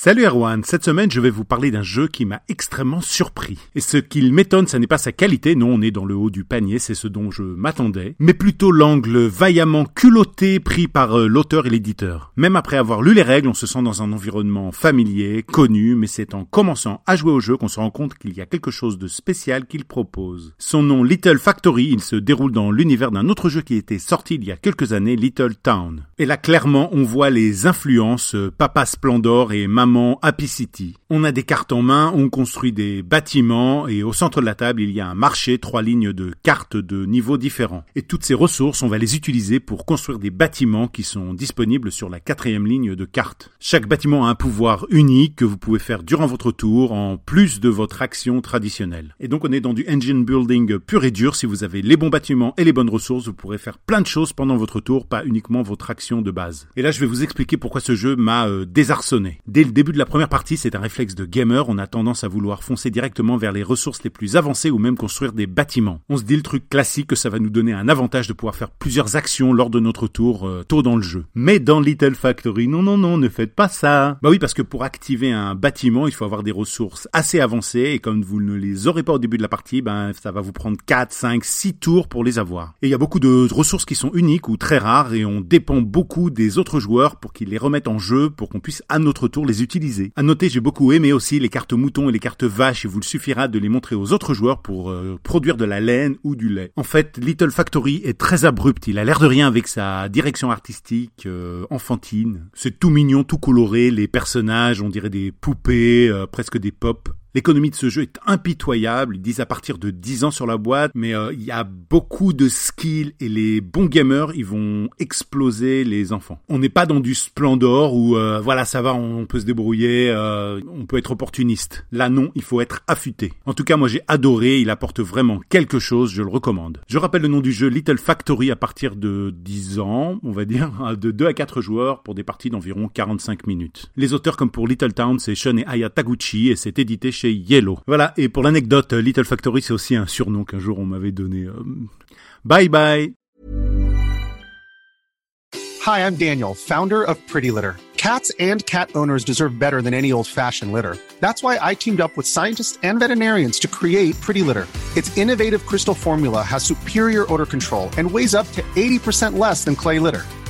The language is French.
Salut Erwan, cette semaine je vais vous parler d'un jeu qui m'a extrêmement surpris. Et ce qui m'étonne, ce n'est pas sa qualité, non on est dans le haut du panier, c'est ce dont je m'attendais, mais plutôt l'angle vaillamment culotté pris par euh, l'auteur et l'éditeur. Même après avoir lu les règles, on se sent dans un environnement familier, connu, mais c'est en commençant à jouer au jeu qu'on se rend compte qu'il y a quelque chose de spécial qu'il propose. Son nom Little Factory, il se déroule dans l'univers d'un autre jeu qui était sorti il y a quelques années, Little Town. Et là clairement on voit les influences euh, Papa Splendor et Maman Happy City. On a des cartes en main, on construit des bâtiments et au centre de la table il y a un marché, trois lignes de cartes de niveaux différents. Et toutes ces ressources, on va les utiliser pour construire des bâtiments qui sont disponibles sur la quatrième ligne de cartes. Chaque bâtiment a un pouvoir unique que vous pouvez faire durant votre tour en plus de votre action traditionnelle. Et donc on est dans du engine building pur et dur. Si vous avez les bons bâtiments et les bonnes ressources, vous pourrez faire plein de choses pendant votre tour, pas uniquement votre action de base. Et là je vais vous expliquer pourquoi ce jeu m'a euh, désarçonné. Dès le début de la première partie, c'est un réflexe de gamer, on a tendance à vouloir foncer directement vers les ressources les plus avancées ou même construire des bâtiments. On se dit le truc classique que ça va nous donner un avantage de pouvoir faire plusieurs actions lors de notre tour euh, tôt dans le jeu. Mais dans Little Factory, non non non, ne faites pas ça. Bah oui, parce que pour activer un bâtiment, il faut avoir des ressources assez avancées et comme vous ne les aurez pas au début de la partie, ben ça va vous prendre 4, 5, 6 tours pour les avoir. Et il y a beaucoup de ressources qui sont uniques ou très rares et on dépend beaucoup des autres joueurs pour qu'ils les remettent en jeu pour qu'on puisse à notre tour les utiliser. À noter, j'ai beaucoup aimé aussi les cartes moutons et les cartes vaches et vous suffira de les montrer aux autres joueurs pour euh, produire de la laine ou du lait. En fait, Little Factory est très abrupt. Il a l'air de rien avec sa direction artistique euh, enfantine. C'est tout mignon, tout coloré. Les personnages, on dirait des poupées, euh, presque des pop. L'économie de ce jeu est impitoyable, ils disent à partir de 10 ans sur la boîte, mais euh, il y a beaucoup de skills et les bons gamers, ils vont exploser les enfants. On n'est pas dans du splendor où euh, voilà, ça va, on peut se débrouiller, euh, on peut être opportuniste. Là non, il faut être affûté. En tout cas, moi j'ai adoré, il apporte vraiment quelque chose, je le recommande. Je rappelle le nom du jeu Little Factory à partir de 10 ans, on va dire, de 2 à 4 joueurs pour des parties d'environ 45 minutes. Les auteurs comme pour Little Town, c'est Shun et Aya Taguchi et c'est édité chez Yellow. Voilà, et pour l'anecdote, Little Factory, c'est aussi un surnom qu'un jour on m'avait donné. Euh, bye bye Hi, I'm Daniel, founder of Pretty Litter. Cats and cat owners deserve better than any old-fashioned litter. That's why I teamed up with scientists and veterinarians to create Pretty Litter. Its innovative crystal formula has superior odor control and weighs up to 80% less than clay litter.